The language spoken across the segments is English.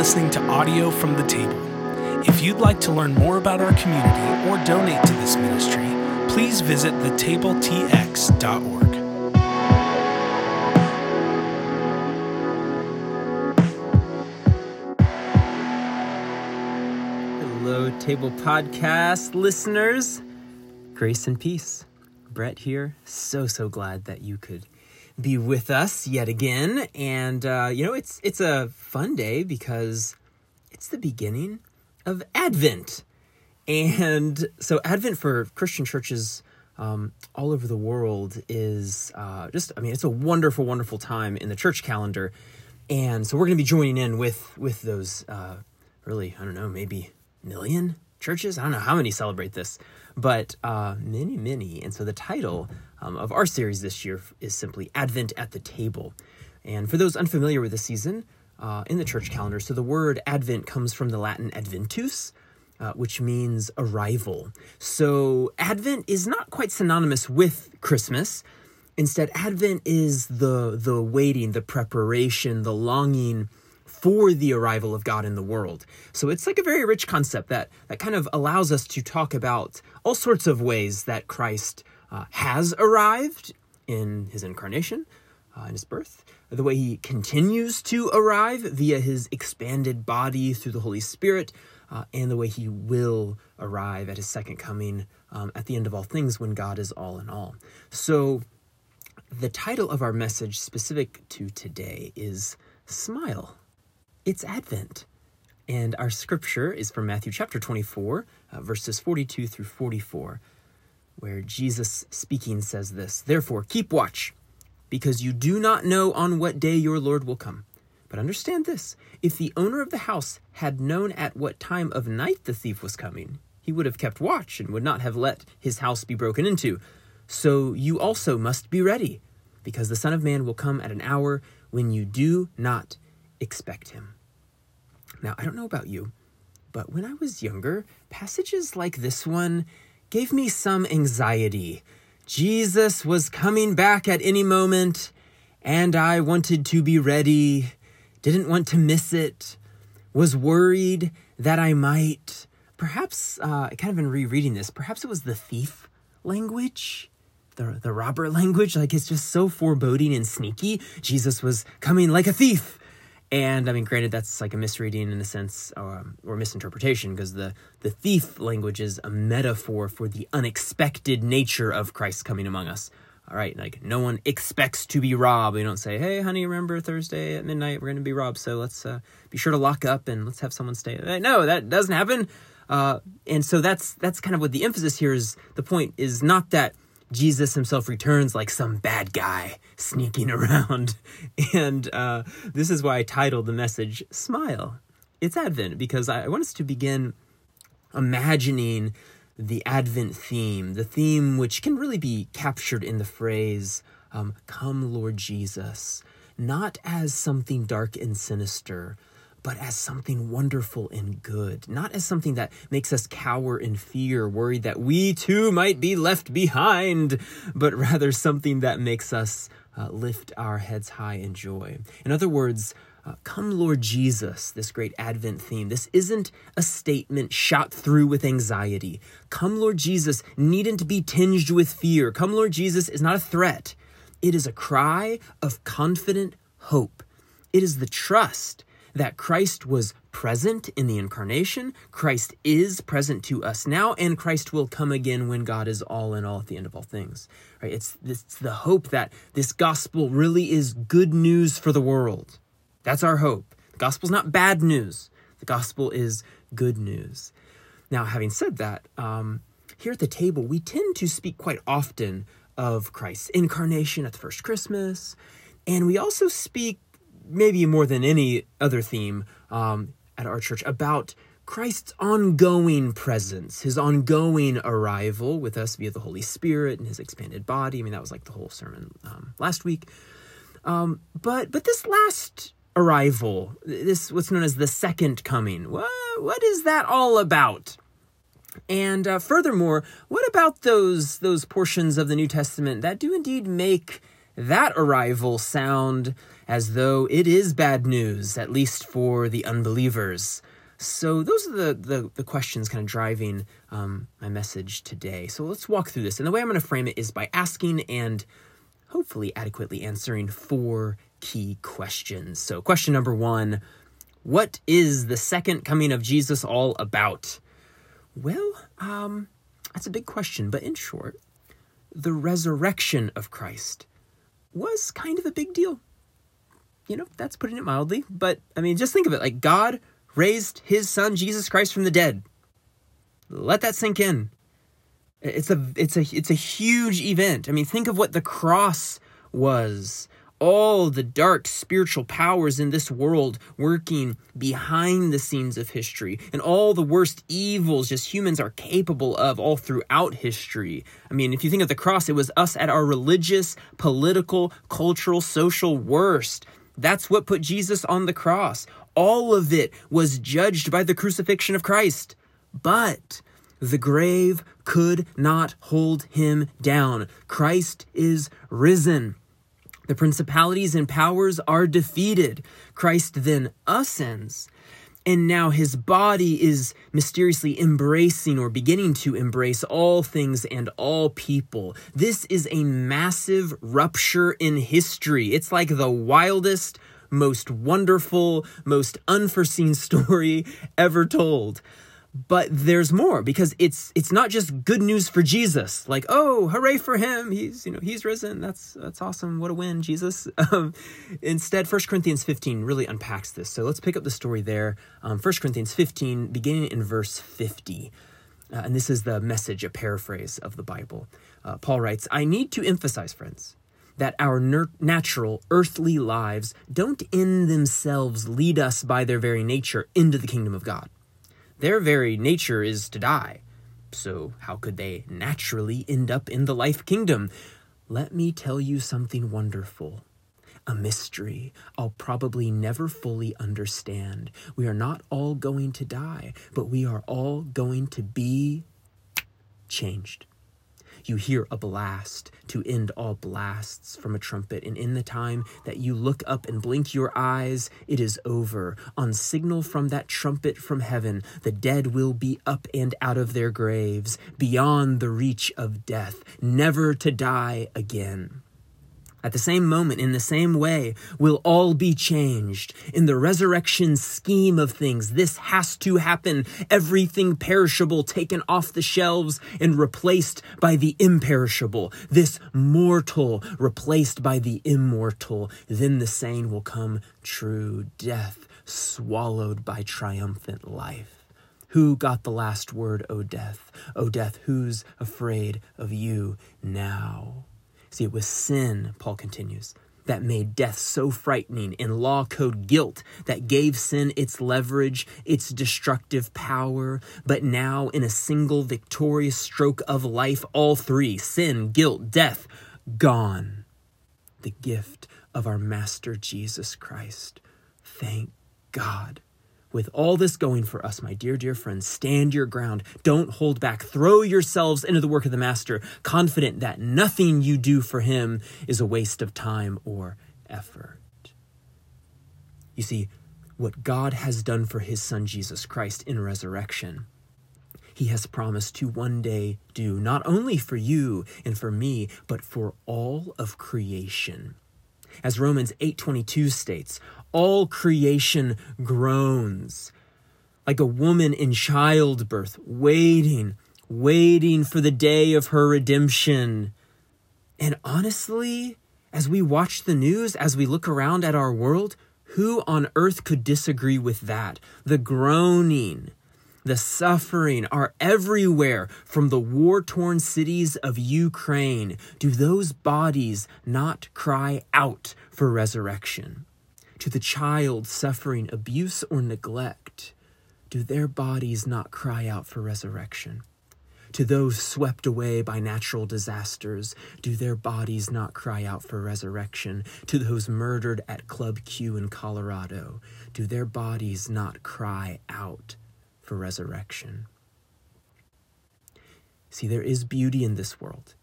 listening to audio from the table. If you'd like to learn more about our community or donate to this ministry, please visit thetabletx.org. Hello, Table Podcast listeners. Grace and peace. Brett here. So, so glad that you could be with us yet again. And, uh, you know, it's, it's a fun day because it's the beginning of Advent. And so, Advent for Christian churches um, all over the world is uh, just, I mean, it's a wonderful, wonderful time in the church calendar. And so, we're going to be joining in with, with those uh, really, I don't know, maybe million churches. I don't know how many celebrate this, but uh, many, many. And so the title um, of our series this year is simply Advent at the Table. And for those unfamiliar with the season uh, in the church calendar, so the word Advent comes from the Latin adventus, uh, which means arrival. So Advent is not quite synonymous with Christmas. Instead, Advent is the the waiting, the preparation, the longing for the arrival of God in the world. So it's like a very rich concept that that kind of allows us to talk about all sorts of ways that Christ uh, has arrived in his incarnation, uh, in his birth, the way he continues to arrive via his expanded body through the Holy Spirit, uh, and the way he will arrive at his second coming um, at the end of all things when God is all in all. So the title of our message specific to today is Smile it's Advent. And our scripture is from Matthew chapter 24, uh, verses 42 through 44, where Jesus speaking says this Therefore, keep watch, because you do not know on what day your Lord will come. But understand this if the owner of the house had known at what time of night the thief was coming, he would have kept watch and would not have let his house be broken into. So you also must be ready, because the Son of Man will come at an hour when you do not expect him. Now, I don't know about you, but when I was younger, passages like this one gave me some anxiety. Jesus was coming back at any moment, and I wanted to be ready, didn't want to miss it, was worried that I might. Perhaps, uh, I kind of been rereading this, perhaps it was the thief language the, the robber language like it's just so foreboding and sneaky jesus was coming like a thief and I mean, granted, that's like a misreading in a sense um, or misinterpretation because the, the thief language is a metaphor for the unexpected nature of Christ coming among us. All right, like no one expects to be robbed. We don't say, "Hey, honey, remember Thursday at midnight we're going to be robbed, so let's uh, be sure to lock up and let's have someone stay." No, that doesn't happen. Uh, and so that's that's kind of what the emphasis here is. The point is not that Jesus himself returns like some bad guy sneaking around. And uh, this is why I titled the message Smile. It's Advent because I want us to begin imagining the Advent theme, the theme which can really be captured in the phrase, um, Come, Lord Jesus, not as something dark and sinister, but as something wonderful and good, not as something that makes us cower in fear, worried that we too might be left behind, but rather something that makes us uh, lift our heads high in joy. In other words, uh, come, Lord Jesus, this great Advent theme. This isn't a statement shot through with anxiety. Come, Lord Jesus, needn't be tinged with fear. Come, Lord Jesus is not a threat, it is a cry of confident hope. It is the trust that Christ was present in the incarnation, Christ is present to us now, and Christ will come again when God is all in all at the end of all things. Right? It's, it's the hope that this gospel really is good news for the world. That's our hope. The gospel's not bad news. The gospel is good news. Now, having said that, um, here at the table, we tend to speak quite often of Christ's incarnation at the first Christmas, and we also speak maybe more than any other theme um, at our church, about Christ's ongoing presence, his ongoing arrival with us via the Holy Spirit and his expanded body. I mean, that was like the whole sermon um, last week. Um, but but this last arrival, this what's known as the second coming, what what is that all about? And uh, furthermore, what about those those portions of the New Testament that do indeed make that arrival sound as though it is bad news, at least for the unbelievers? So those are the the, the questions kind of driving um, my message today. So let's walk through this, and the way I'm going to frame it is by asking and hopefully adequately answering four key questions. So question number one: What is the second coming of Jesus all about? Well, um, that's a big question, but in short, the resurrection of Christ was kind of a big deal. You know, that's putting it mildly, but I mean, just think of it like God raised his son Jesus Christ from the dead. Let that sink in. It's a it's a it's a huge event. I mean, think of what the cross was all the dark spiritual powers in this world working behind the scenes of history and all the worst evils just humans are capable of all throughout history. I mean, if you think of the cross, it was us at our religious, political, cultural, social worst. That's what put Jesus on the cross. All of it was judged by the crucifixion of Christ. But the grave could not hold him down. Christ is risen. The principalities and powers are defeated. Christ then ascends. And now his body is mysteriously embracing or beginning to embrace all things and all people. This is a massive rupture in history. It's like the wildest, most wonderful, most unforeseen story ever told but there's more because it's it's not just good news for Jesus. Like oh hooray for him. He's you know he's risen. That's that's awesome. What a win Jesus. Um, instead 1 Corinthians 15 really unpacks this. So let's pick up the story there. Um, 1 Corinthians 15 beginning in verse 50 uh, and this is the message a paraphrase of the Bible. Uh, Paul writes I need to emphasize friends that our ner- natural earthly lives don't in themselves lead us by their very nature into the kingdom of God their very nature is to die. So, how could they naturally end up in the life kingdom? Let me tell you something wonderful. A mystery I'll probably never fully understand. We are not all going to die, but we are all going to be changed. You hear a blast to end all blasts from a trumpet, and in the time that you look up and blink your eyes, it is over. On signal from that trumpet from heaven, the dead will be up and out of their graves, beyond the reach of death, never to die again. At the same moment, in the same way, will all be changed. In the resurrection scheme of things, this has to happen. Everything perishable taken off the shelves and replaced by the imperishable. This mortal replaced by the immortal. Then the saying will come true death swallowed by triumphant life. Who got the last word, O death? O death, who's afraid of you now? See, it was sin, Paul continues, that made death so frightening in law code guilt that gave sin its leverage, its destructive power. But now, in a single victorious stroke of life, all three sin, guilt, death gone. The gift of our Master Jesus Christ. Thank God. With all this going for us, my dear, dear friends, stand your ground. Don't hold back. Throw yourselves into the work of the Master, confident that nothing you do for him is a waste of time or effort. You see, what God has done for his Son Jesus Christ in resurrection, he has promised to one day do not only for you and for me, but for all of creation. As Romans 8:22 states, all creation groans like a woman in childbirth, waiting, waiting for the day of her redemption. And honestly, as we watch the news, as we look around at our world, who on earth could disagree with that? The groaning, the suffering are everywhere from the war torn cities of Ukraine. Do those bodies not cry out for resurrection? to the child suffering abuse or neglect, do their bodies not cry out for resurrection? To those swept away by natural disasters, do their bodies not cry out for resurrection? To those murdered at Club Q in Colorado, do their bodies not cry out resurrection? See, there is beauty in this world,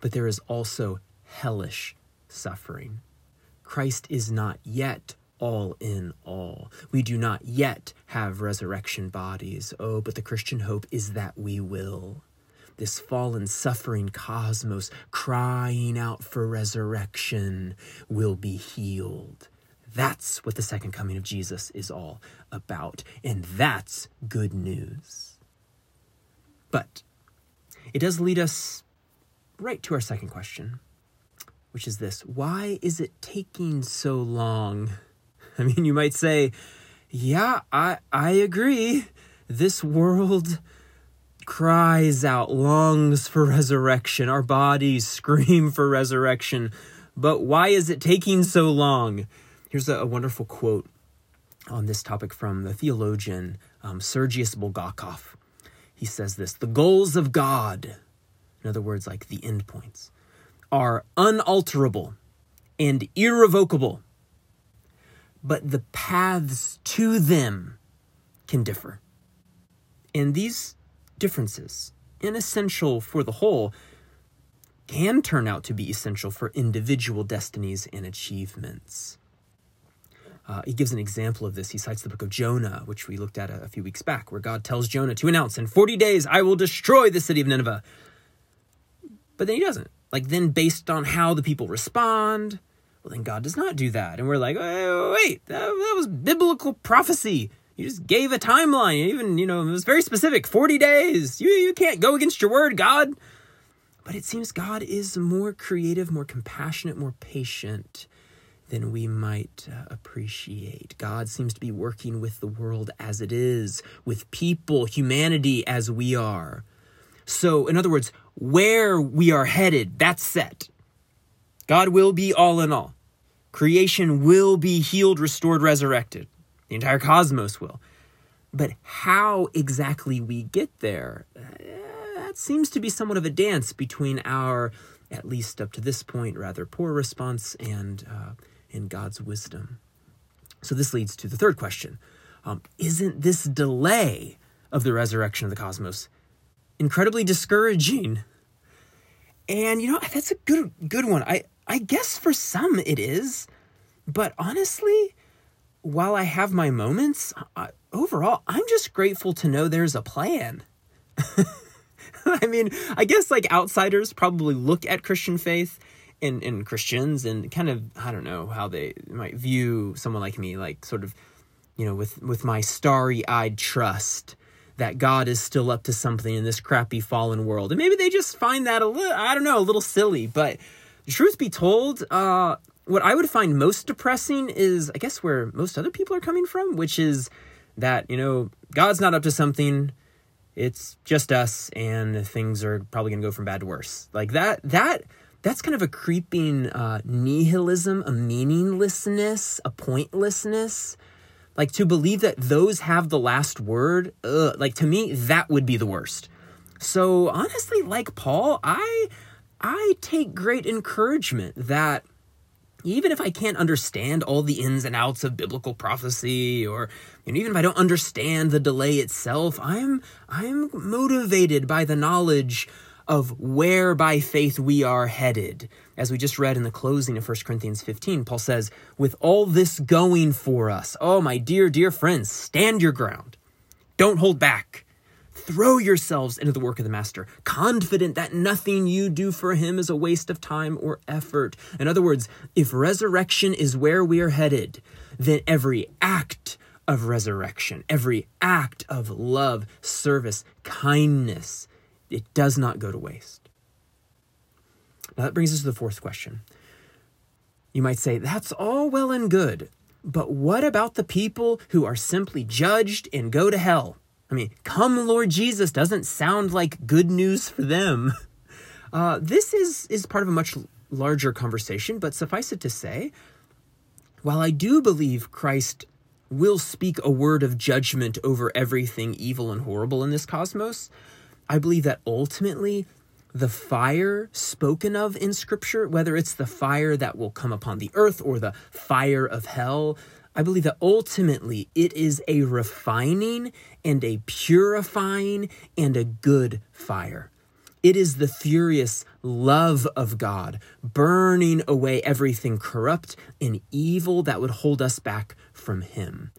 but there is also hellish suffering. Christ is not yet all in all. We do not yet have resurrection bodies. Oh, but the Christian hope is that we will. This fallen, suffering cosmos crying out for resurrection will be healed. That's what the second coming of Jesus is all about. And that's good news. But it does lead us right to our second question, which is this Why is it taking so long? I mean, you might say, yeah, I, I agree. This world cries out, longs for resurrection. Our bodies scream for resurrection. But why is it taking so long? Here's a, a wonderful quote on this topic from the theologian um, Sergius Bulgakov. He says this The goals of God, in other words, like the endpoints, are unalterable and irrevocable but the paths to them can differ. And these differences, inessential for the whole, can turn out to be essential for individual destinies and achievements. Uh, he gives an example of this. He cites the book of Jonah, which we looked at a, a few weeks back, where God tells Jonah to announce, In 40 days I will destroy the city of Nineveh. But then he doesn't. Like, then, based on how the people respond, well, then God does not do that. And we're like, wait, that, that was biblical prophecy. You just gave a timeline. Even, you know, it was very specific 40 days. You, you can't go against your word, God. But it seems God is more creative, more compassionate, more patient than we might uh, appreciate. God seems to be working with the world as it is, with people, humanity as we are. So, in other words, where we are headed, that's set. God will be all in all. Creation will be healed, restored, resurrected. The entire cosmos will. But how exactly we get there, uh, that seems to be somewhat of a dance between our, at least up to this point, rather poor response and, uh, and God's wisdom. So this leads to the third question um, Isn't this delay of the resurrection of the cosmos incredibly discouraging? And you know that's a good good one. I I guess for some it is, but honestly, while I have my moments, I, overall, I'm just grateful to know there's a plan. I mean, I guess like outsiders probably look at Christian faith and, and Christians and kind of, I don't know how they might view someone like me, like sort of, you know, with, with my starry eyed trust that God is still up to something in this crappy fallen world. And maybe they just find that a little, I don't know, a little silly, but truth be told, uh, what I would find most depressing is, I guess, where most other people are coming from, which is that, you know, God's not up to something. It's just us, and things are probably going to go from bad to worse. Like that, that, that's kind of a creeping uh, nihilism, a meaninglessness, a pointlessness. Like to believe that those have the last word, ugh, like to me, that would be the worst. So honestly, like Paul, I I take great encouragement that even if I can't understand all the ins and outs of biblical prophecy, or you know, even if I don't understand the delay itself, I'm I'm motivated by the knowledge of where by faith we are headed. As we just read in the closing of 1 Corinthians 15, Paul says, With all this going for us, oh, my dear, dear friends, stand your ground. Don't hold back. Throw yourselves into the work of the Master, confident that nothing you do for him is a waste of time or effort. In other words, if resurrection is where we are headed, then every act of resurrection, every act of love, service, kindness, it does not go to waste. Now that brings us to the fourth question. You might say, that's all well and good, but what about the people who are simply judged and go to hell? I mean, come Lord Jesus doesn't sound like good news for them. Uh, this is, is part of a much larger conversation, but suffice it to say, while I do believe Christ will speak a word of judgment over everything evil and horrible in this cosmos, I believe that ultimately the fire spoken of in Scripture, whether it's the fire that will come upon the earth or the fire of hell, I believe that ultimately it is a refining and a purifying and a good fire. It is the furious love of God, burning away everything corrupt and evil that would hold us back from Him.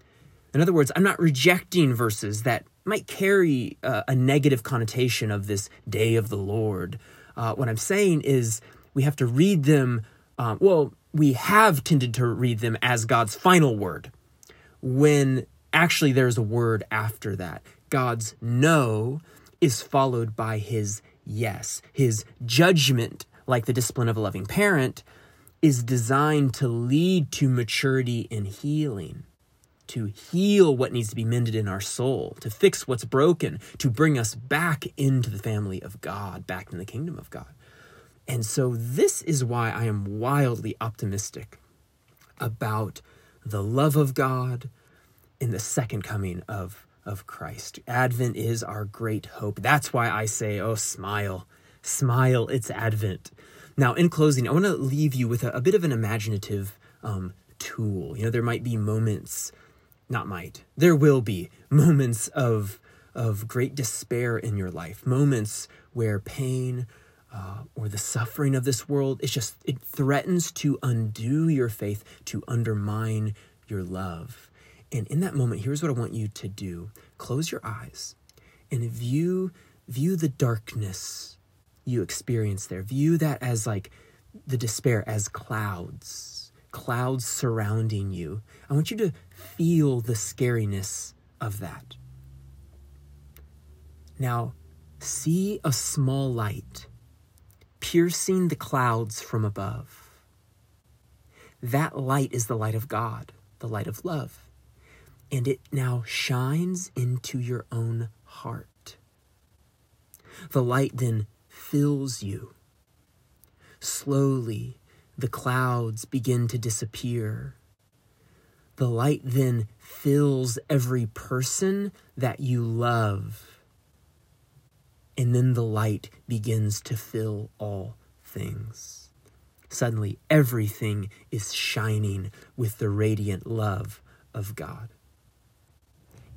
In other words, I'm not rejecting verses that might carry uh, a negative connotation of this day of the Lord. Uh, what I'm saying is we have to read them, um, well, we have tended to read them as God's final word when actually there's a word after that. God's no is followed by his yes. His judgment, like the discipline of a loving parent, is designed to lead to maturity and healing, to heal what needs to be mended in our soul, to fix what's broken, to bring us back into the family of God, back in the kingdom of God. And so, this is why I am wildly optimistic about the love of God in the second coming of, of Christ. Advent is our great hope. That's why I say, oh, smile, smile, it's Advent. Now, in closing, I want to leave you with a, a bit of an imaginative um, tool. You know, there might be moments, not might, there will be moments of, of great despair in your life, moments where pain, uh, or the suffering of this world. It's just, it threatens to undo your faith, to undermine your love. And in that moment, here's what I want you to do close your eyes and view, view the darkness you experience there. View that as like the despair as clouds, clouds surrounding you. I want you to feel the scariness of that. Now, see a small light piercing the clouds from above. That light is the light of God, the light of love. And it now shines into your own heart. The light then fills you. Slowly, the clouds begin to disappear. The light then fills every person that you love and then the light begins to fill all things. Suddenly, everything is shining with the radiant love of God.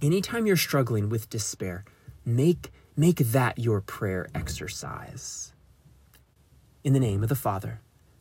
Anytime you're struggling with despair, make, make that your prayer exercise. In the name of the Father,